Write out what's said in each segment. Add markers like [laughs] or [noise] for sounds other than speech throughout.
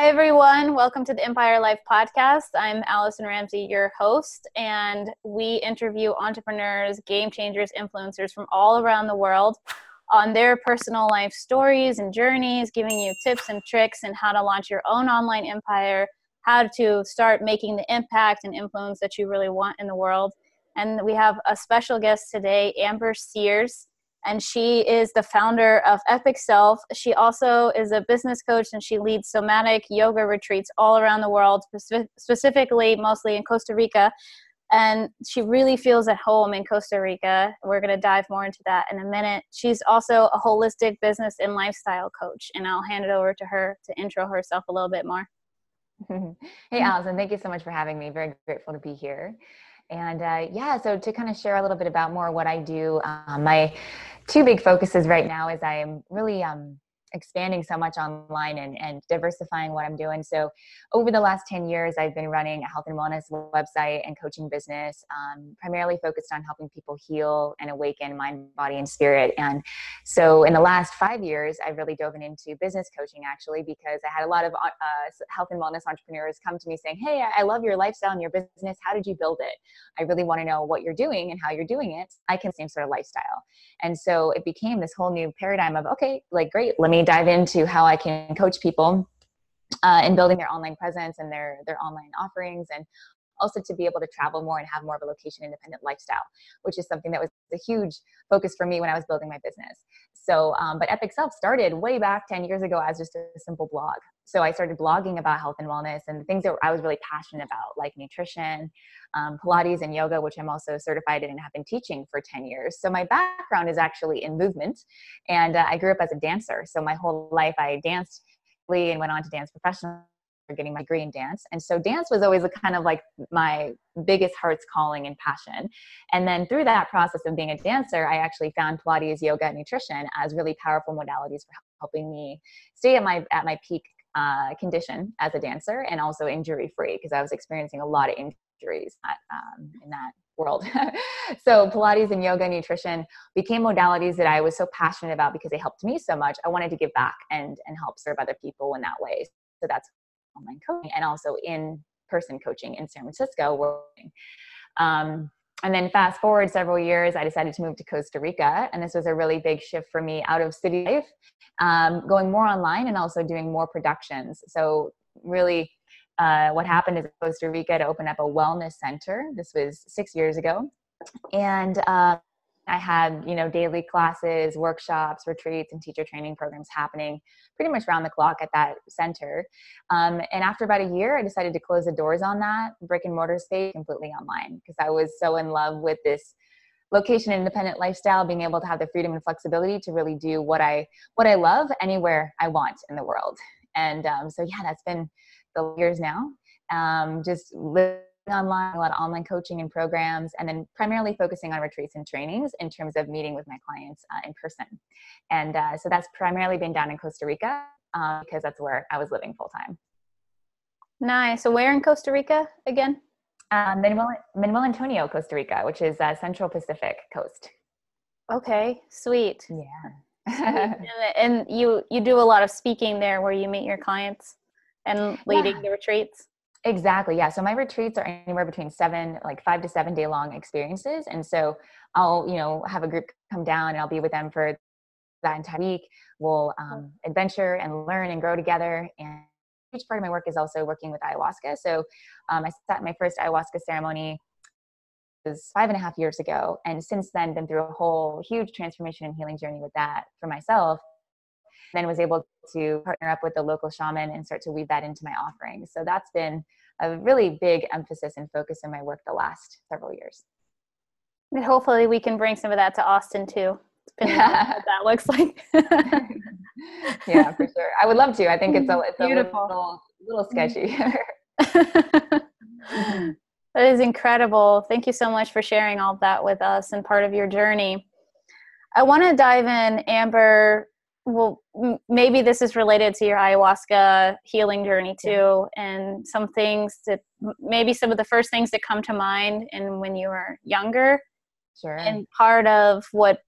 Hi, everyone. Welcome to the Empire Life podcast. I'm Allison Ramsey, your host, and we interview entrepreneurs, game changers, influencers from all around the world on their personal life stories and journeys, giving you tips and tricks and how to launch your own online empire, how to start making the impact and influence that you really want in the world. And we have a special guest today, Amber Sears and she is the founder of Epic Self. She also is a business coach and she leads somatic yoga retreats all around the world, specifically mostly in Costa Rica. And she really feels at home in Costa Rica. We're going to dive more into that in a minute. She's also a holistic business and lifestyle coach, and I'll hand it over to her to intro herself a little bit more. [laughs] hey, Allison, thank you so much for having me. Very grateful to be here. And uh, yeah, so to kind of share a little bit about more what I do, um, my two big focuses right now is I'm really um, expanding so much online and, and diversifying what I'm doing. So, over the last 10 years, I've been running a health and wellness website and coaching business, um, primarily focused on helping people heal and awaken mind, body, and spirit. And so, in the last five years, I've really dove into business coaching actually because I had a lot of uh, health and wellness entrepreneurs come to me saying, Hey, I love your lifestyle and your business. How did you build it? I really want to know what you're doing and how you're doing it. I can same sort of lifestyle. And so, it became this whole new paradigm of, okay, like, great, let me dive into how I can coach people uh, in building their online presence and their their online offerings and also to be able to travel more and have more of a location independent lifestyle, which is something that was a huge focus for me when I was building my business. So, um, but Epic Self started way back 10 years ago as just a simple blog. So I started blogging about health and wellness and things that I was really passionate about, like nutrition, um, Pilates, and yoga, which I'm also certified in and have been teaching for 10 years. So my background is actually in movement, and uh, I grew up as a dancer. So my whole life I danced and went on to dance professionally getting my degree in dance. And so dance was always a kind of like my biggest heart's calling and passion. And then through that process of being a dancer, I actually found Pilates, yoga, and nutrition as really powerful modalities for helping me stay at my at my peak uh, condition as a dancer and also injury free because I was experiencing a lot of injuries at, um, in that world. [laughs] so Pilates and yoga nutrition became modalities that I was so passionate about because they helped me so much. I wanted to give back and and help serve other people in that way. So that's online coaching and also in person coaching in San Francisco working. Um, and then fast forward several years, I decided to move to Costa Rica. And this was a really big shift for me out of city life, um, going more online and also doing more productions. So, really, uh, what happened is Costa Rica to open up a wellness center. This was six years ago. And uh, I had, you know, daily classes, workshops, retreats, and teacher training programs happening pretty much around the clock at that center. Um, and after about a year, I decided to close the doors on that brick and mortar space completely online because I was so in love with this location independent lifestyle being able to have the freedom and flexibility to really do what i what i love anywhere i want in the world and um, so yeah that's been the years now um, just online, a lot of online coaching and programs, and then primarily focusing on retreats and trainings in terms of meeting with my clients uh, in person. And uh, so that's primarily been down in Costa Rica um, because that's where I was living full time. Nice. So where in Costa Rica again? Um, Manuel, Manuel Antonio, Costa Rica, which is uh, Central Pacific coast. Okay, sweet. Yeah. and, [laughs] and you you do a lot of speaking there, where you meet your clients and leading yeah. the retreats. Exactly. Yeah. So my retreats are anywhere between seven, like five to seven day long experiences. And so I'll, you know, have a group come down and I'll be with them for that entire week. We'll um, adventure and learn and grow together. And each part of my work is also working with ayahuasca. So um, I sat my first ayahuasca ceremony was five and a half years ago. And since then been through a whole huge transformation and healing journey with that for myself then was able to partner up with the local shaman and start to weave that into my offerings. So that's been a really big emphasis and focus in my work the last several years. And hopefully we can bring some of that to Austin too. Depending on what that looks like. [laughs] yeah, for sure. I would love to. I think it's a it's Beautiful. a little, little sketchy. [laughs] that is incredible. Thank you so much for sharing all of that with us and part of your journey. I want to dive in, Amber, well maybe this is related to your ayahuasca healing journey too and some things that maybe some of the first things that come to mind and when you were younger sure and part of what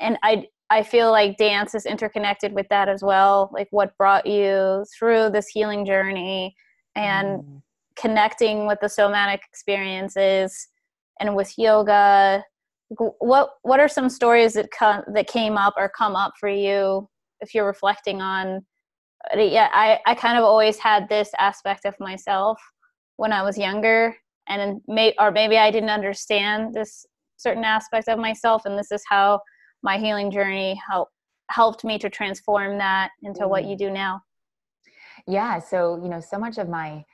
and i I feel like dance is interconnected with that as well. Like what brought you through this healing journey and mm. connecting with the somatic experiences and with yoga. What what are some stories that come that came up or come up for you if you're reflecting on uh, yeah, I, I kind of always had this aspect of myself when I was younger and may or maybe I didn't understand this certain aspect of myself and this is how my healing journey helped helped me to transform that into mm. what you do now yeah so you know so much of my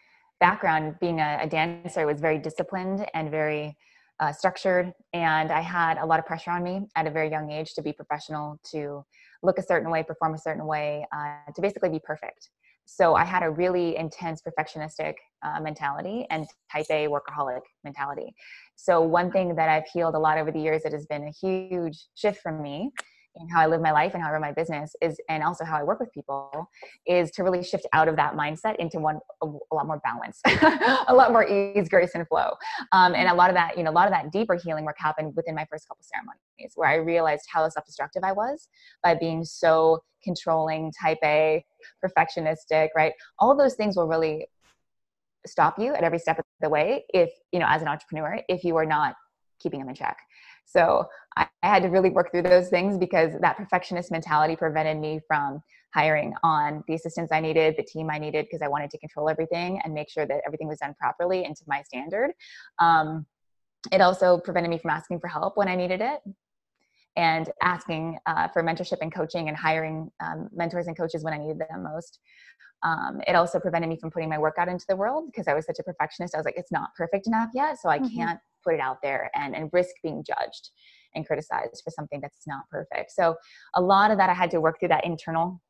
background being a, a dancer was very disciplined and very uh, structured and i had a lot of pressure on me at a very young age to be professional to look a certain way perform a certain way uh, to basically be perfect so I had a really intense perfectionistic uh, mentality and type A workaholic mentality. So one thing that I've healed a lot over the years that has been a huge shift for me in how I live my life and how I run my business is, and also how I work with people, is to really shift out of that mindset into one a, lot more balance, [laughs] a lot more ease, grace, and flow. Um, and a lot of that, you know, a lot of that deeper healing work happened within my first couple ceremonies, where I realized how self-destructive I was by being so controlling, type A, perfectionistic, right? All those things will really stop you at every step of the way if you know as an entrepreneur if you are not keeping them in check so I, I, had to really work through those things because that perfectionist mentality prevented me from hiring on the assistants I needed, the team I needed, because I wanted to control everything and make sure that everything was done properly and to my standard. Um, it also prevented me from asking for help when I needed it and asking uh, for mentorship and coaching and hiring um, mentors and coaches when I needed them most. Um, it also prevented me from putting my work out into the world because I was such a perfectionist. I was like, it's not perfect enough yet, so I mm-hmm. can't put it out there and, and risk being judged and criticized for something that's not perfect. So a lot of that I had to work through that internal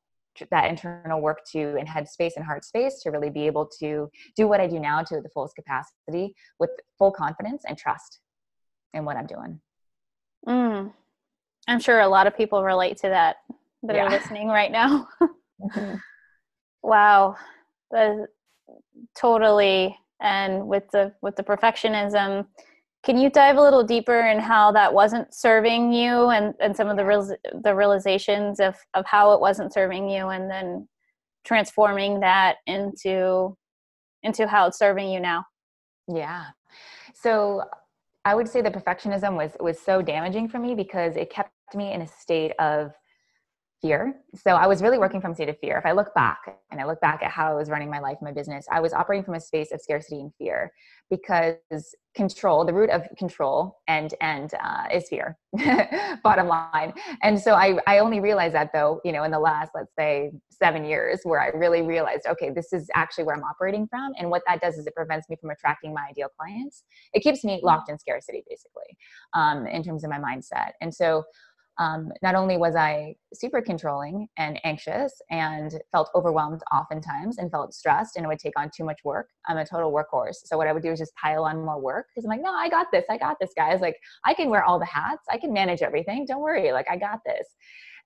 that internal work to in head space and heart space to really be able to do what I do now to the fullest capacity with full confidence and trust in what I'm doing. Mm. I'm sure a lot of people relate to that that yeah. are listening right now. [laughs] mm-hmm. Wow, that totally. And with the with the perfectionism, can you dive a little deeper in how that wasn't serving you, and and some of the real, the realizations of of how it wasn't serving you, and then transforming that into into how it's serving you now? Yeah. So I would say the perfectionism was was so damaging for me because it kept me in a state of fear. So I was really working from a state of fear. If I look back and I look back at how I was running my life, my business, I was operating from a space of scarcity and fear because control, the root of control and and uh, is fear, [laughs] bottom line. And so I I only realized that though, you know, in the last let's say seven years, where I really realized, okay, this is actually where I'm operating from, and what that does is it prevents me from attracting my ideal clients. It keeps me locked in scarcity, basically, um, in terms of my mindset. And so um, not only was I super controlling and anxious and felt overwhelmed oftentimes and felt stressed and it would take on too much work. I'm a total workhorse. So what I would do is just pile on more work because I'm like, no, I got this. I got this, guys. Like I can wear all the hats. I can manage everything. Don't worry. Like I got this.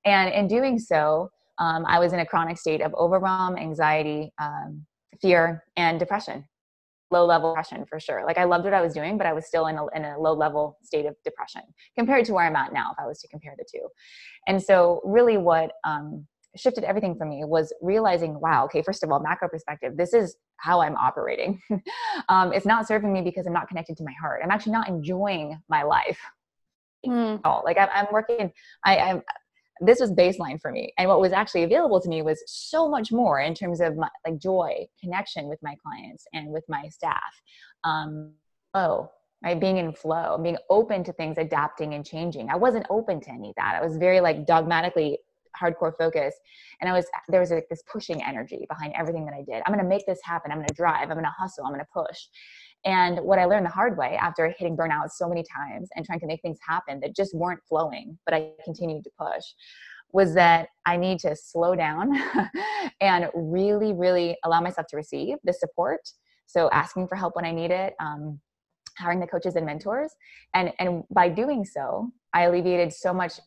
And in doing so, um, I was in a chronic state of overwhelm, anxiety, um, fear, and depression low level depression for sure. Like I loved what I was doing, but I was still in a, in a low level state of depression compared to where I'm at now, if I was to compare the two. And so, really, what um, shifted everything for me was realizing, wow, okay, first of all, macro perspective, this is how I'm operating. [laughs] um, it's not serving me because I'm not connected to my heart. I'm actually not enjoying my life. Mm. Like I'm, I'm working, I, I'm this was baseline for me and what was actually available to me was so much more in terms of my, like joy connection with my clients and with my staff. Um flow right? Being in flow being open to things adapting and changing. I wasn't open to any of that. I was very like dogmatically hardcore focus and i was there was like this pushing energy behind everything that i did. I'm going to make this happen. I'm going to drive. I'm going to hustle. I'm going to push and what I learned the hard way after hitting burnout so many times and trying to make things happen that just weren't flowing, but I continued to push, was that I need to slow down [laughs] and really, really allow myself to receive the support. So asking for help when I need it, um, hiring the coaches and mentors. And, and by doing so, I alleviated so much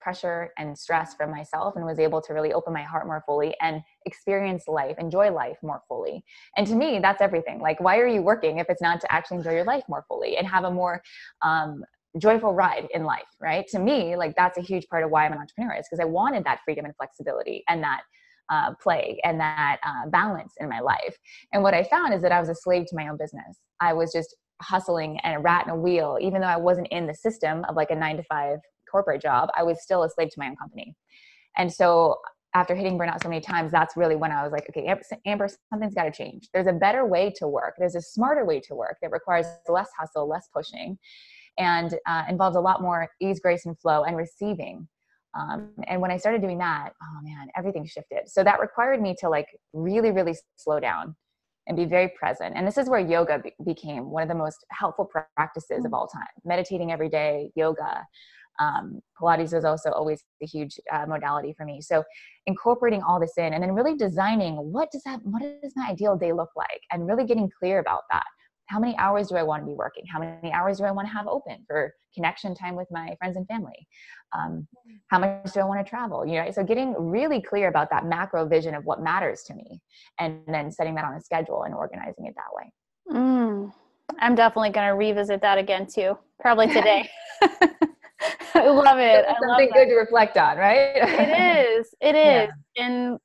pressure and stress from myself and was able to really open my heart more fully and experience life, enjoy life more fully. And to me, that's everything. Like, why are you working if it's not to actually enjoy your life more fully and have a more um, joyful ride in life, right? To me, like that's a huge part of why I'm an entrepreneur is because I wanted that freedom and flexibility and that uh, play and that uh, balance in my life. And what I found is that I was a slave to my own business. I was just hustling and a rat in a wheel, even though I wasn't in the system of like a nine to five corporate job, I was still a slave to my own company. And so after hitting burnout so many times, that's really when I was like, okay, Amber, something's got to change. There's a better way to work. There's a smarter way to work that requires less hustle, less pushing, and uh, involves a lot more ease, grace, and flow and receiving. Um, and when I started doing that, oh man, everything shifted. So that required me to like really, really slow down and be very present. And this is where yoga be- became one of the most helpful practices of mm. all time. Meditating every day, yoga, um, Pilates was also always a huge uh, modality for me. So incorporating all this in and then really designing what does that, what does my ideal day look like? And really getting clear about that. How many hours do I want to be working? How many hours do I want to have open for connection time with my friends and family? Um, how much do I want to travel? You know, so getting really clear about that macro vision of what matters to me, and then setting that on a schedule and organizing it that way. Mm, I'm definitely going to revisit that again too, probably [laughs] today. [laughs] [laughs] I love it. I something love good to reflect on, right? it is. It [laughs] is. Yeah. And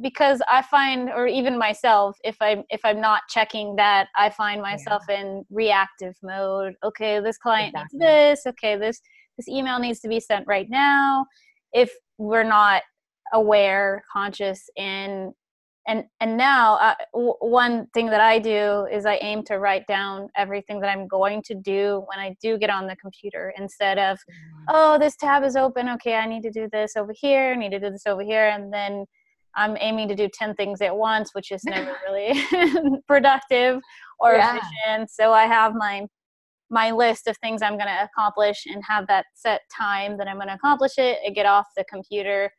because I find, or even myself, if I'm if I'm not checking that, I find myself yeah. in reactive mode. Okay, this client exactly. needs this. Okay, this this email needs to be sent right now. If we're not aware, conscious, and and and now uh, w- one thing that i do is i aim to write down everything that i'm going to do when i do get on the computer instead of mm-hmm. oh this tab is open. Okay i need to do this over here. I need to do this over here. And then i'm aiming to do 10 things at once which is never [laughs] really [laughs] productive or yeah. efficient. So i have my my list of things i'm going to accomplish and have that set time that i'm going to accomplish it and get off the computer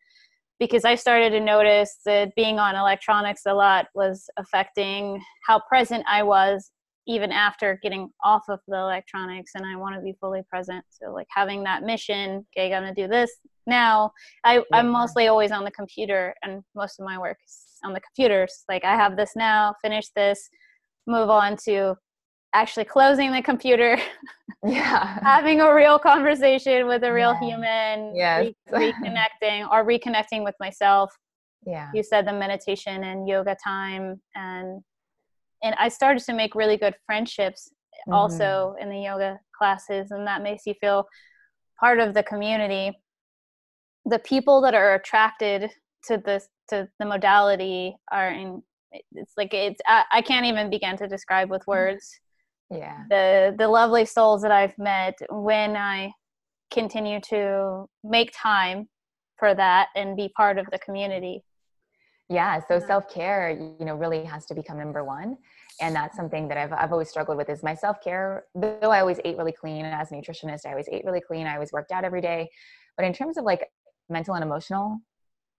because I started to notice that being on electronics a lot was affecting how present I was even after getting off of the electronics and I want to be fully present. So like having that mission, okay, I'm gonna do this now. I, yeah. I'm mostly always on the computer and most of my work is on the computers. Like I have this now, finish this, move on to actually closing the computer [laughs] yeah having a real conversation with a real yeah. human yes. Re- reconnecting or reconnecting with myself yeah you said the meditation and yoga time and and i started to make really good friendships mm-hmm. also in the yoga classes and that makes you feel part of the community the people that are attracted to this to the modality are in it's like it's I, I can't even begin to describe with mm-hmm. words yeah. The the lovely souls that i've met when i continue to make time for that and be part of the community. Yeah so self-care you know really has to become number one. And that's something that I've, I've always struggled with is my self-care. Though i always ate really clean as a nutritionist i always ate really clean. I always worked out every day. But in terms of like mental and emotional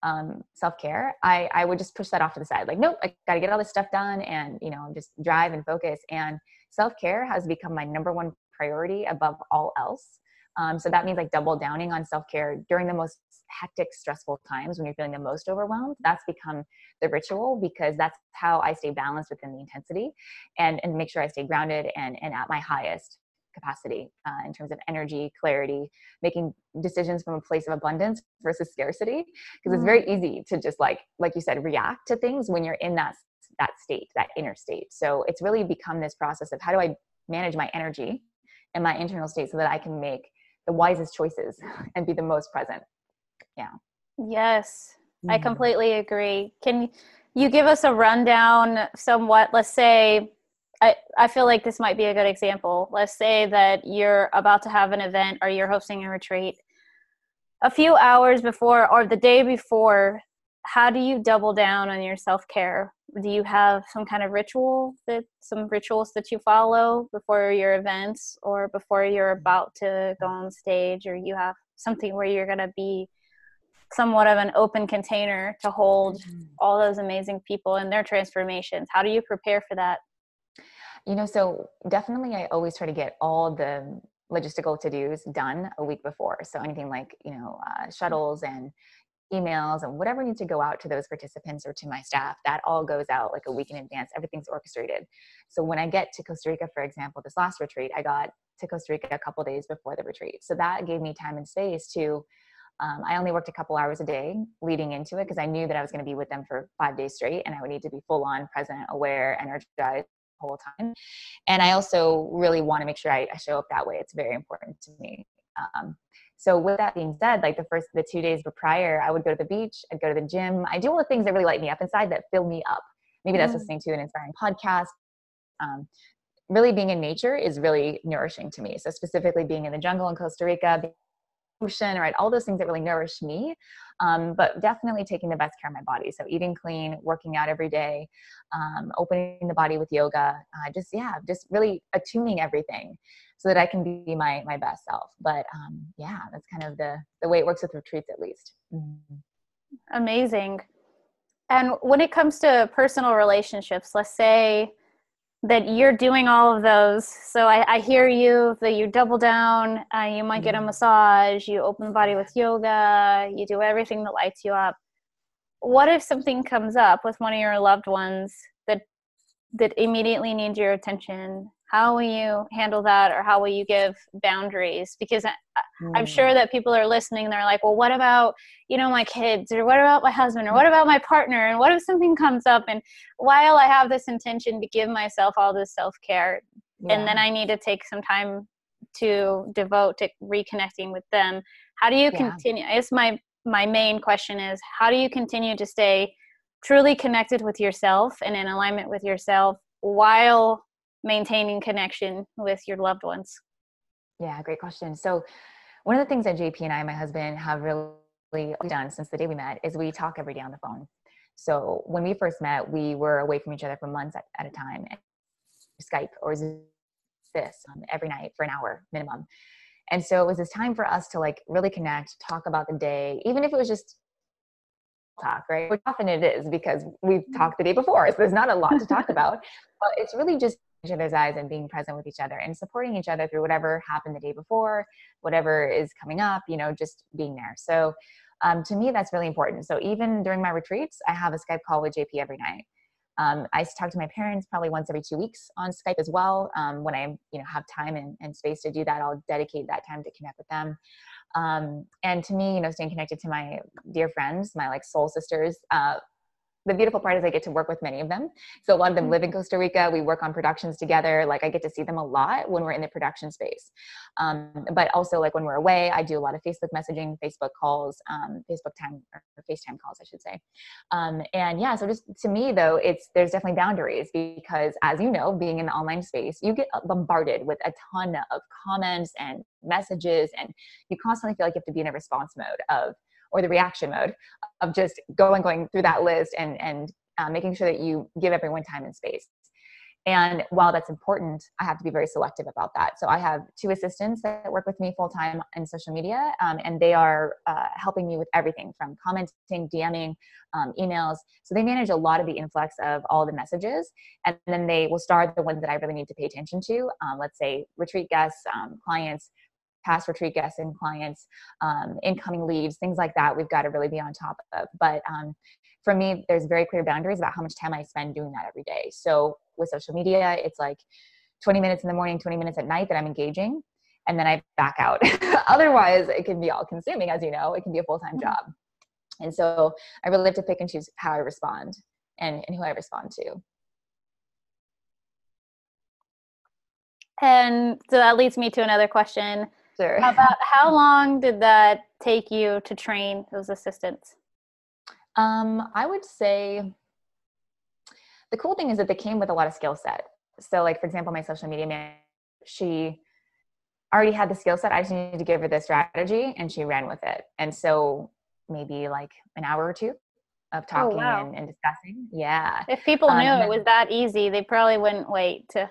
um, self-care I, I would just push that off to the side. Like nope i gotta get all this stuff done and you know just drive and focus. And self care has become my number one priority above all else. Um, so that means like double downing on self care during the most hectic, stressful times when you're feeling the most overwhelmed. That's become the ritual because that's how I stay balanced within the intensity and, and make sure I stay grounded and, and at my highest capacity uh, in terms of energy, clarity, making decisions from a place of abundance versus scarcity. Because mm. it's very easy to just like, like you said, react to things when you're in that that state, that inner state. So it's really become this process of how do I manage my energy and my internal state so that I can make the wisest choices [laughs] and be the most present. Yeah. Yes, mm-hmm. I completely agree. Can you give us a rundown somewhat? Let's say I, I feel like this might be a good example. Let's say that you're about to have an event or you're hosting a retreat. A few hours before or the day before, how do you double down on your self care? Do you have some kind of ritual that some rituals that you follow before your events or before you're about to go on stage, or you have something where you're going to be somewhat of an open container to hold mm-hmm. all those amazing people and their transformations? How do you prepare for that? You know, so definitely I always try to get all the logistical to dos done a week before. So anything like, you know, uh, shuttles and emails and whatever needs to go out to those participants or to my staff, that all goes out like a week in advance. Everything's orchestrated. So when I get to Costa Rica, for example, this last retreat, I got to Costa Rica a couple days before the retreat. So that gave me time and space to. Um, I only worked a couple hours a day leading into it because I knew that I was going to be with them for five days straight and I would need to be full on present, aware, energized the whole time. And I also really want to make sure I, I show up that way. It's very important to me. Um, so with that being said, like the first the two days prior, I would go to the beach, I'd go to the gym. I do all the things that really light me up inside that fill me up. Maybe that's mm. listening to an inspiring podcast. Um, really being in nature is really nourishing to me. So specifically being in the jungle in Costa Rica, ocean, right? All those things that really nourish me. Um, but definitely taking the best care of my body. So eating clean, working out every day, um, opening the body with yoga, uh, just yeah, just really attuning everything so that I can be my my best self. But um, yeah, that's kind of the the way it works with retreats, at least. Mm-hmm. Amazing. And when it comes to personal relationships, let's say that you're doing all of those. So I, I hear you that you double down. Uh, you might get a mm-hmm. massage. You open the body with yoga. You do everything that lights you up. What if something comes up with one of your loved ones that that immediately needs your attention how will you handle that or how will you give boundaries because I, am sure mm. that people are listening they're like well what about you know my kids or what about my husband or what about my partner and what if something comes up and while i have this intention to give myself all this self-care yeah. and then i need to take some time to devote to reconnecting with them how do you yeah. continue i guess my my main question is how do you continue to stay truly connected with yourself and in alignment with yourself while maintaining connection with your loved ones? Yeah, great question. So, one of the things that JP and I, my husband, have really done since the day we met is we talk every day on the phone. So, when we first met, we were away from each other for months at, at a time, Skype or this um, every night for an hour minimum. And so it was this time for us to like really connect, talk about the day, even if it was just talk, right? Which often it is because we've talked the day before. So there's not a lot to talk [laughs] about. But it's really just each other's eyes and being present with each other and supporting each other through whatever happened the day before, whatever is coming up, you know, just being there. So um, to me, that's really important. So even during my retreats, I have a Skype call with JP every night. Um, I talk to my parents probably once every two weeks on Skype as well. Um, when I, you know, have time and, and, space to do that, I'll dedicate that time to connect with them. Um, and to me, you know, staying connected to my dear friends, my like soul sisters, uh, the beautiful part is I get to work with many of them. So a lot of them live in mm-hmm. Costa Rica. We work on productions together. Like I get to see them a lot when we're in the production space. Um, but also like when we're away, I do a lot of Facebook messaging, Facebook calls, um, Facebook time or FaceTime calls, I should say. Um, and yeah, so just to me though, it's there's definitely boundaries because as you know, being in the online space, you get bombarded with a ton of comments and messages, and you constantly feel like you have to be in a response mode of or the reaction mode of just going going through that list and and uh, making sure that you give everyone time and space. And while that's important i have to be very selective about that. So i have two assistants that work with me full time in social media um, and they are uh, helping me with everything from commenting dming um, emails. So they manage a lot of the influx of all the messages and then they will start the ones that i really need to pay attention to um, let's say retreat guests um, clients past retreat guests and clients, um, incoming leads, things like that, we've got to really be on top of. But um, for me, there's very clear boundaries about how much time I spend doing that every day. So with social media, it's like 20 minutes in the morning, 20 minutes at night that I'm engaging, and then I back out. [laughs] Otherwise, it can be all consuming, as you know, it can be a full time mm-hmm. job. And so I really have to pick and choose how I respond and, and who I respond to. And so that leads me to another question. Sure. How about how long did that take you to train those assistants? Um, I would say the cool thing is that they came with a lot of skill set. So, like for example, my social media manager, she already had the skill set. I just needed to give her the strategy, and she ran with it. And so, maybe like an hour or two of oh, talking oh, wow. and, and, discussing. Yeah. If people um, knew it was that easy, they probably wouldn't wait to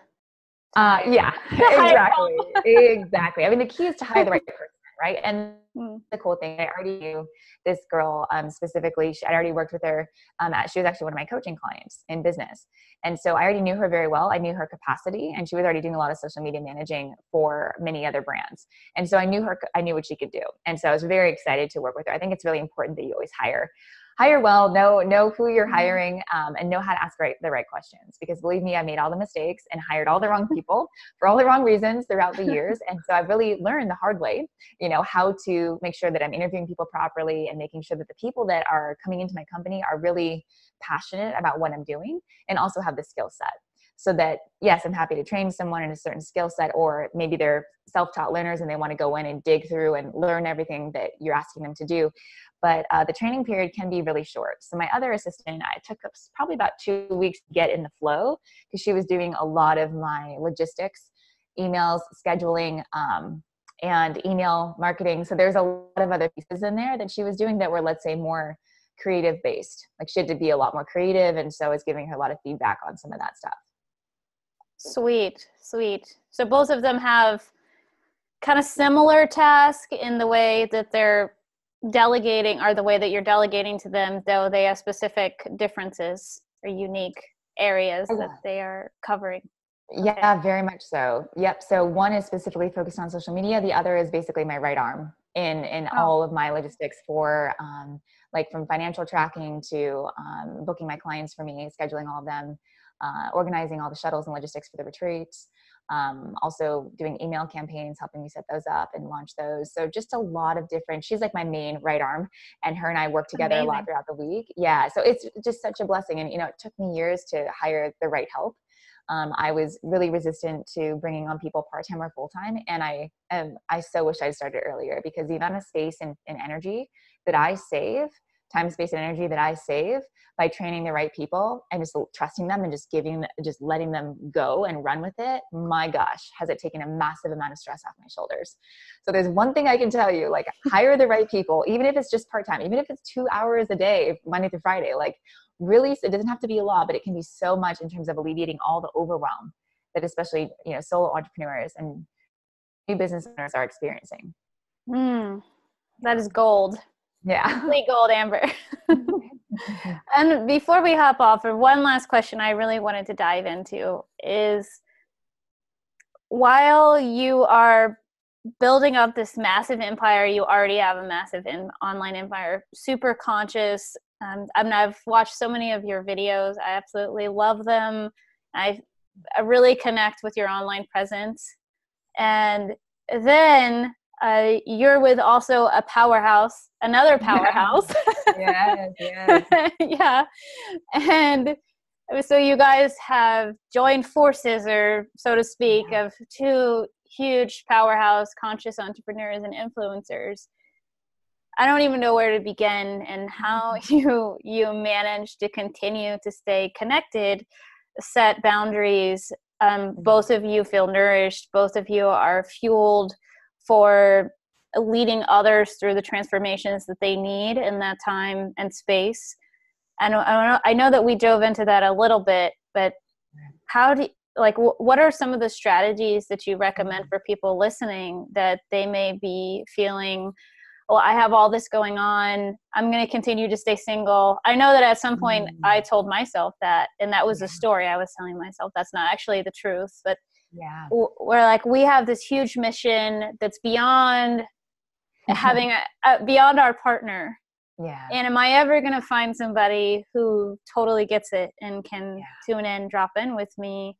uh, yeah, [laughs] [laughs] exactly, [laughs] exactly. I mean, the key is to hire the right person, right? And mm. the cool thing, I already knew this girl um, specifically. She, I already worked with her. Um, at, she was actually one of my coaching clients in business, and so I already knew her very well. I knew her capacity, and she was already doing a lot of social media managing for many other brands. And so I knew her. I knew what she could do, and so I was very excited to work with her. I think it's really important that you always hire hire well, know know who you're mm-hmm. hiring, um, and know how to ask right, the right questions. Because believe me, I made all the mistakes and hired all the wrong [laughs] people for all the wrong reasons throughout the years. And so I've really learned the hard way, you know, how to make sure that I'm interviewing people properly and making sure that the people that are coming into my company are really passionate about what I'm doing and also have the skill set so that yes i'm happy to train someone in a certain skill set or maybe they're self-taught learners and they want to go in and dig through and learn everything that you're asking them to do but uh, the training period can be really short. So my other assistant i took probably about two weeks to get in the flow because she was doing a lot of my logistics emails scheduling um, and email marketing. So there's a lot of other pieces in there that she was doing that were let's say more creative based. Like she had to be a lot more creative and so i was giving her a lot of feedback on some of that stuff. Sweet, sweet. So both of them have kind of similar task in the way that they're delegating or the way that you're delegating to them, though they have specific differences or unique areas oh, that they are covering. Yeah, very much so. Yep. So one is specifically focused on social media. The other is basically my right arm in in oh. all of my logistics for um, like from financial tracking to um, booking my clients for me, scheduling all of them, uh, organizing all the shuttles and logistics for the retreats. Um, also doing email campaigns, helping me set those up and launch those. So just a lot of different. She's like my main right arm, and her and I work together Amazing. a lot throughout the week. Yeah, so it's just such a blessing. And you know, it took me years to hire the right help. Um, I was really resistant to bringing on people part time or full time, and I am. I so wish I'd started earlier because the amount of space and, and energy that I save time, space, and energy that I save by training the right people and just trusting them and just giving, just letting them go and run with it. My gosh, has it taken a massive amount of stress off my shoulders. So there's one thing I can tell you, like [laughs] hire the right people, even if it's just part-time, even if it's two hours a day, Monday through Friday, like really, it doesn't have to be a law, but it can be so much in terms of alleviating all the overwhelm that especially, you know, solo entrepreneurs and new business owners are experiencing. Mm, that is gold. Yeah. Gold, Amber. [laughs] and before we hop off, for one last question I really wanted to dive into is while you are building up this massive empire, you already have a massive in- online empire, super conscious. Um, I mean, I've watched so many of your videos. I absolutely love them. I, I really connect with your online presence. And then uh, you're with also a powerhouse, another [laughs] powerhouse. yes, yes. [laughs] yeah. And so you guys have joined forces, or so to speak, yeah. of two huge powerhouse conscious entrepreneurs and influencers. I don't even know where to begin and how [laughs] you you manage to continue to stay connected, set boundaries. Um, both of you feel nourished. Both of you are fueled for leading others through the transformations that they need in that time and space. And I know that we dove into that a little bit, but how do like what are some of the strategies that you recommend mm-hmm. for people listening that they may be feeling well i have all this going on. I'm going to continue to stay single. I know that at some point i mm. told myself that and that was a story i was telling myself. That's not actually the truth but yeah we're like we have this huge mission that's beyond mm-hmm. having a, a, beyond our partner yeah and am i ever going to find somebody who totally gets it and can yeah. tune in drop in with me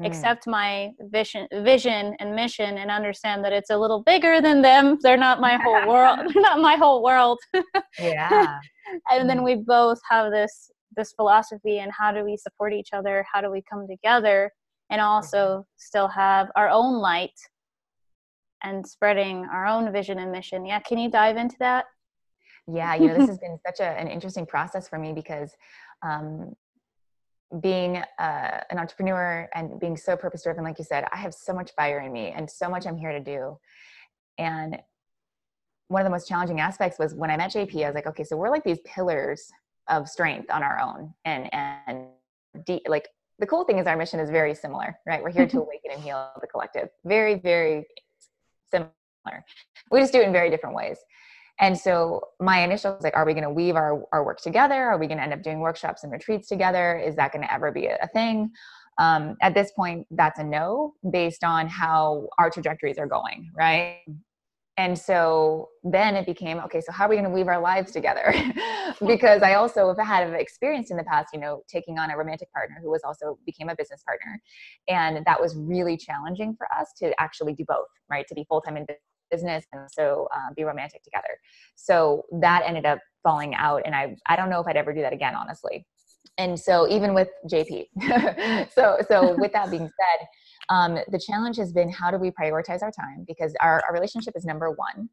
mm. accept my vision vision and mission and understand that it's a little bigger than them they're not my whole [laughs] world they're [laughs] not my whole world yeah [laughs] and mm. then we both have this this philosophy and how do we support each other how do we come together and also mm-hmm. still have our own light and spreading our own vision and mission. Yeah, can you dive into that? Yeah, you know, this has [laughs] been such a, an interesting process for me because um, being uh, an entrepreneur and being so purpose driven, like you said, I have so much fire in me and so much I'm here to do. And one of the most challenging aspects was when I met JP, I was like, okay, so we're like these pillars of strength on our own and and de- like the cool thing is our mission is very similar, right? We're here to awaken and heal the collective. Very, very similar. We just do it in very different ways. And so my initial was like, are we going to weave our, our work together? Are we going to end up doing workshops and retreats together? Is that going to ever be a thing? Um, at this point, that's a no based on how our trajectories are going, right? And so then it became okay, so how are we going to weave our lives together? [laughs] because I also have had experience in the past, you know, taking on a romantic partner who was also became a business partner. And that was really challenging for us to actually do both, right? To be full time in business and so uh, be romantic together. So that ended up falling out. And I, I don't know if I'd ever do that again, honestly. And so even with JP, [laughs] so, so with that being said, um, the challenge has been how do we prioritize our time? Because our, our relationship is number one.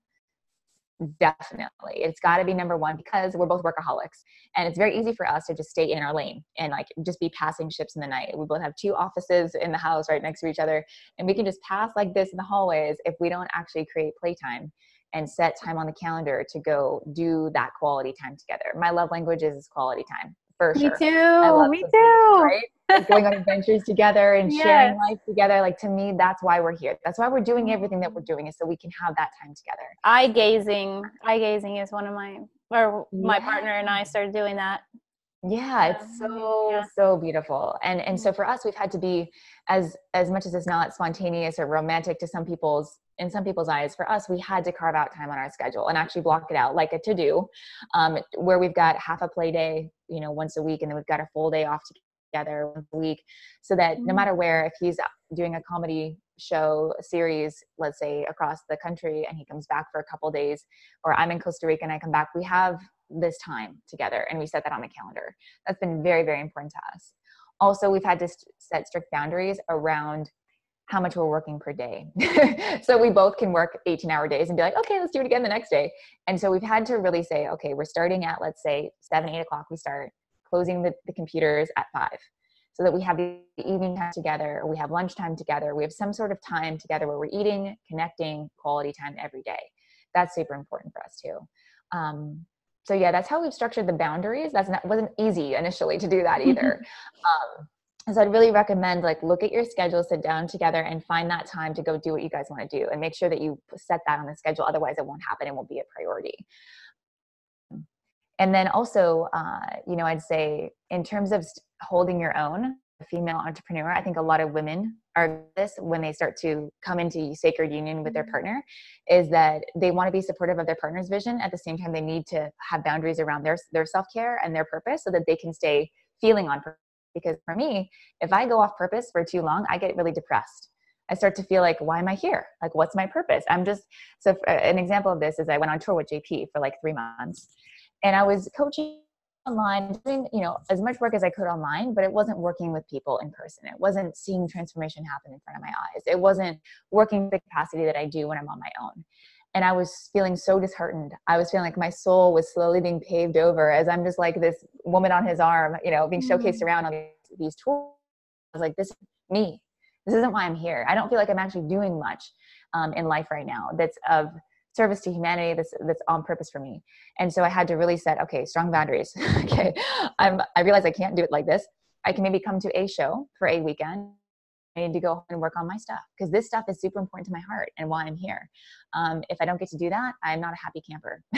Definitely. It's got to be number one because we're both workaholics. And it's very easy for us to just stay in our lane and like just be passing ships in the night. We both have two offices in the house right next to each other and we can just pass like this in the hallways if we don't actually create playtime and set time on the calendar to go do that quality time together. My love language is quality time for me sure. too. Me too. Right? [laughs] Like going on adventures together and yes. sharing life together. Like to me, that's why we're here. That's why we're doing everything that we're doing is so we can have that time together. Eye gazing. Eye gazing is one of my or my yeah. partner and I started doing that. Yeah, it's so yeah. so beautiful. And and so mm-hmm. for us we've had to be as as much as it's not spontaneous or romantic to some people's in some people's eyes for us we had to carve out time on our schedule and actually block it out like a to do um, where we've got half a play day you know once a week and then we've got a full day off together once a week so that no mm-hmm. matter where if he's doing a comedy show a series let's say across the country and he comes back for a couple days or i'm in costa rica and i come back we have this time together and we set that on the calendar that's been very very important to us also we've had to set strict boundaries around how much we're working per day. [laughs] so we both can work 18 hour days and be like, okay, let's do it again the next day. And so we've had to really say, okay, we're starting at, let's say, seven, eight o'clock, we start closing the, the computers at five so that we have the evening time together, or we have lunchtime together. We have some sort of time together where we're eating, connecting, quality time every day. That's super important for us too. Um, so yeah, that's how we've structured the boundaries. That's not wasn't easy initially to do that either. [laughs] um, so I'd really recommend like look at your schedule, sit down together and find that time to go do what you guys want to do and make sure that you set that on the schedule. Otherwise it won't happen and won't be a priority. And then also, uh, you know, I'd say in terms of holding your own, female entrepreneur, I think a lot of women are this when they start to come into sacred union with their mm-hmm. partner is that they want to be supportive of their partner's vision at the same time they need to have boundaries around their their self-care and their purpose so that they can stay feeling on purpose because for me, if I go off purpose for too long, I get really depressed. I start to feel like, why am I here? Like, what's my purpose? I'm just, so uh, an example of this is I went on tour with JP for like three months and I was coaching online, doing, you know, as much work as I could online, but it wasn't working with people in person. It wasn't seeing transformation happen in front of my eyes. It wasn't working the capacity that I do when I'm on my own and I was feeling so disheartened. I was feeling like my soul was slowly being paved over as I'm just like this woman on his arm, you know, being showcased mm-hmm. around on these, tours. I was like, this is me. This isn't why I'm here. I don't feel like I'm actually doing much um, in life right now that's of service to humanity that's that's on purpose for me. And so I had to really set okay, strong boundaries. [laughs] okay, I'm I realize I can't do it like this. I can maybe come to a show for a weekend I need to go and work on my stuff because this stuff is super important to my heart and why I'm here. Um, if I don't get to do that, I'm not a happy camper. [laughs]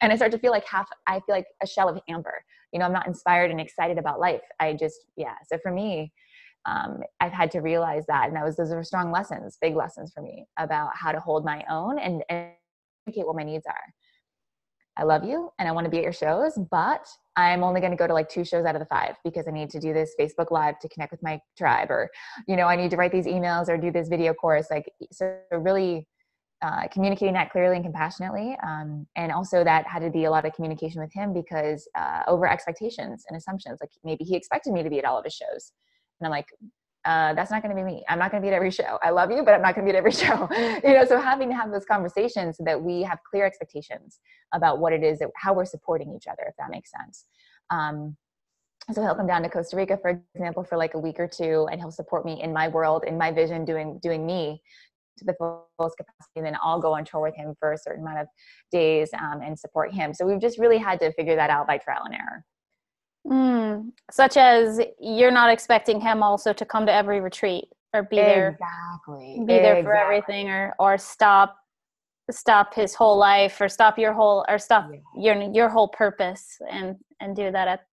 and I start to feel like half, I feel like a shell of amber. You know, I'm not inspired and excited about life. I just, yeah. So for me, um, I've had to realize that. And that was, those are strong lessons, big lessons for me about how to hold my own and, and communicate what my needs are. I love you and I want to be at your shows, but I'm only going to go to like two shows out of the five because I need to do this Facebook Live to connect with my tribe, or, you know, I need to write these emails or do this video course. Like, so really uh, communicating that clearly and compassionately. Um, and also, that had to be a lot of communication with him because uh, over expectations and assumptions. Like, maybe he expected me to be at all of his shows. And I'm like, uh, that's not going to be me. I'm not going to be at every show. I love you, but I'm not going to be at every [laughs] show. you know, so having to have those conversations so that we have clear expectations about what it is that how we're supporting each other, if that makes sense. Um, so he'll come down to Costa Rica, for example, for like a week or two, and he'll support me in my world, in my vision, doing doing me to the fullest capacity. And then I'll go on tour with him for a certain amount of days um, and support him. So we've just really had to figure that out by trial and error. Mm, such as you're not expecting him also to come to every retreat or be there exactly. be there for everything or or stop stop his whole life or stop your whole or stop yeah. your your whole purpose and and do that at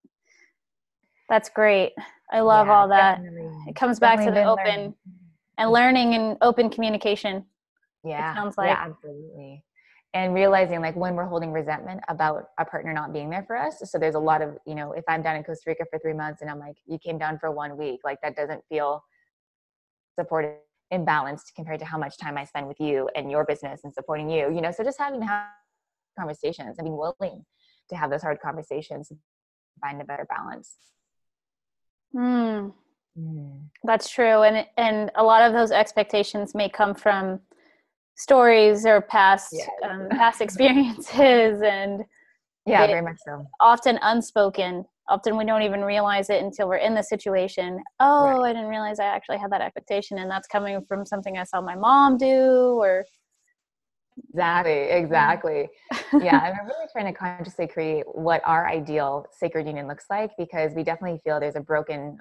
that's great. I love yeah, all that. definitely. it comes definitely back to the open learning. and learning and open communication yeah. sounds like. yeah, absolutely and realizing like when we're holding resentment about a partner not being there for us so there's a lot of you know if i'm down in costa rica for three months and i'm like you came down for one week like that doesn't feel supported imbalanced compared to how much time i spend with you and your business and supporting you you know so just having to have conversations and being willing to have those hard conversations find a better balance mm. Mm. that's true and and a lot of those expectations may come from stories or past yeah. um, past [laughs] experiences and yeah very much so. often unspoken. Often we don't even realize it until we're in the situation. Oh right. i didn't realize i actually had that expectation and that's coming from something i saw my mom do or exactly exactly. Yeah i'm really trying to consciously create what our ideal sacred union looks like because we definitely feel there's a broken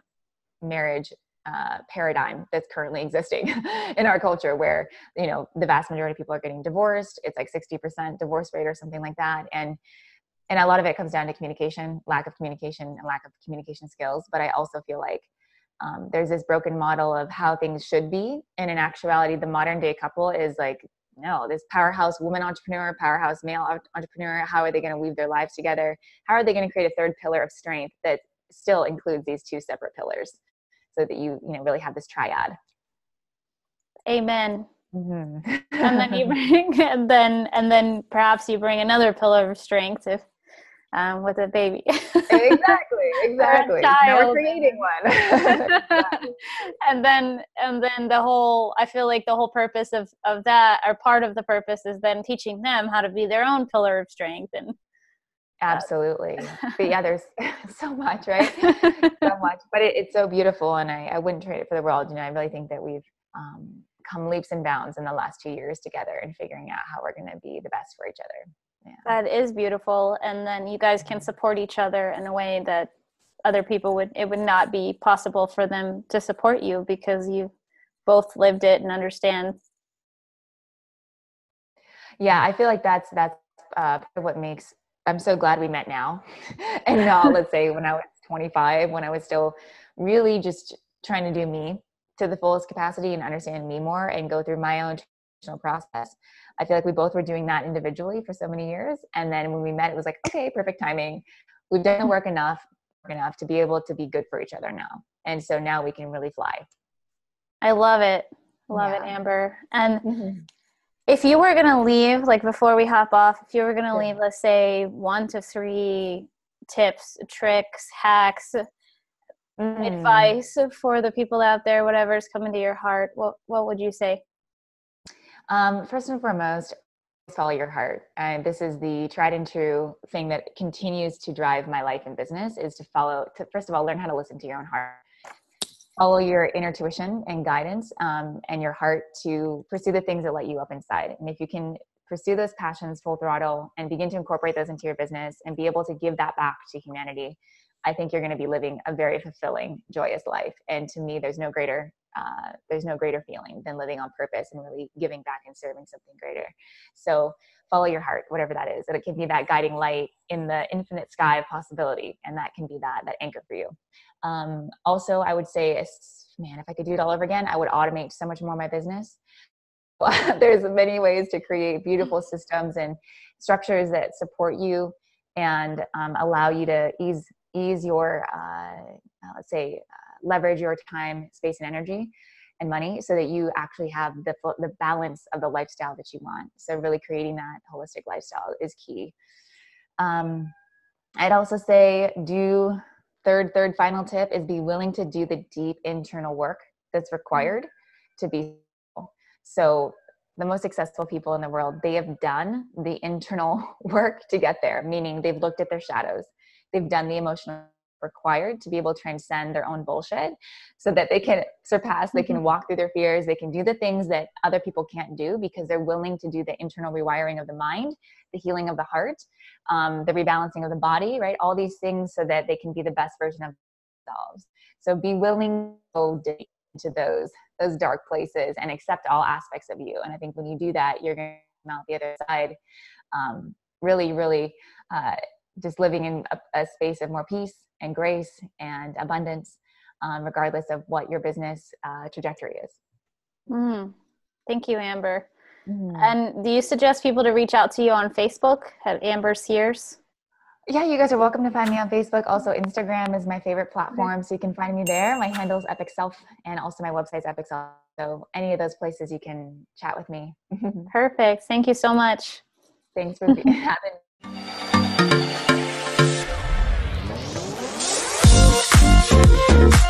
marriage uh, paradigm that's currently existing [laughs] in our culture where you know the vast majority of people are getting divorced. It's like 60% divorce rate or something like that. And and a lot of it comes down to communication lack of communication and lack of communication skills. But i also feel like um, there's this broken model of how things should be. And in actuality the modern day couple is like no this powerhouse woman entrepreneur powerhouse male entrepreneur how are they going to weave their lives together? How are they going to create a third pillar of strength that still includes these two separate pillars so that you you know really have this triad amen mm-hmm. and then you [laughs] bring and then and then perhaps you bring another pillar of strength if um, with a baby. [laughs] exactly, exactly. Now we're creating one. [laughs] and then and then the whole I feel like the whole purpose of of that or part of the purpose is then teaching them how to be their own pillar of strength and Absolutely. but yeah, there's [laughs] [laughs] so much, right? [laughs] so much. But it, it's so beautiful and I, I wouldn't trade it for the world. You know, I really think that we've um, come leaps and bounds in the last two years together and figuring out how we're going to be the best for each other. Yeah. That is beautiful. And then you guys can support each other in a way that other people would, it would not be possible for them to support you because you both lived it and understand. Yeah, I feel like that's, that's uh, what makes I'm so glad we met now. [laughs] and not, let's say, when I was 25, when I was still really just trying to do me to the fullest capacity and understand me more and go through my own process. I feel like we both were doing that individually for so many years. And then when we met, it was like, okay, perfect timing. We've done the work enough, enough to be able to be good for each other now. And so now we can really fly. I love it. Love yeah. it, Amber. And mm-hmm if you were going to leave like before we hop off if you were going to leave let's say one to three tips tricks hacks mm. advice for the people out there whatever's coming to your heart what what would you say? Um, first and foremost follow your heart. And this is the tried and true thing that continues to drive my life and business is to follow to first of all learn how to listen to your own heart follow your inner intuition and guidance um, and your heart to pursue the things that light you up inside. And if you can pursue those passions full throttle and begin to incorporate those into your business and be able to give that back to humanity, I think you're going to be living a very fulfilling, joyous life. And to me, there's no greater uh, there's no greater feeling than living on purpose and really giving back and serving something greater. So follow your heart, whatever that is. And it can be that guiding light in the infinite sky of possibility, and that can be that that anchor for you. Um, also, I would say, man, if I could do it all over again, I would automate so much more my business. [laughs] There's many ways to create beautiful systems and structures that support you and um, allow you to ease ease your uh, uh, let's say uh, leverage your time, space, and energy and money so that you actually have the the balance of the lifestyle that you want. So really creating that holistic lifestyle is key. Um, I'd also say do third third final tip is be willing to do the deep internal work that's required to be so the most successful people in the world they have done the internal [laughs] work to get there meaning they've looked at their shadows they've done the emotional required to be able to transcend their own bullshit so that they can surpass they can mm-hmm. walk through their fears they can do the things that other people can't do because they're willing to do the internal rewiring of the mind the healing of the heart, um, the rebalancing of the body, right? All these things so that they can be the best version of themselves. So be willing to go into those those dark places and accept all aspects of you. And I think when you do that, you're going to come out the other side. Um, really, really uh, just living in a, a, space of more peace and grace and abundance, um, regardless of what your business uh, trajectory is. Mm. Thank you, Amber. Mm. And do you suggest people to reach out to you on Facebook at Amber Sears? Yeah, you guys are welcome to find me on Facebook. Also, Instagram is my favorite platform, so you can find me there. My handle is Epic Self, and also my website is Epic Self. So, any of those places you can chat with me. [laughs] Perfect. Thank you so much. Thanks for [laughs] having me. Bye.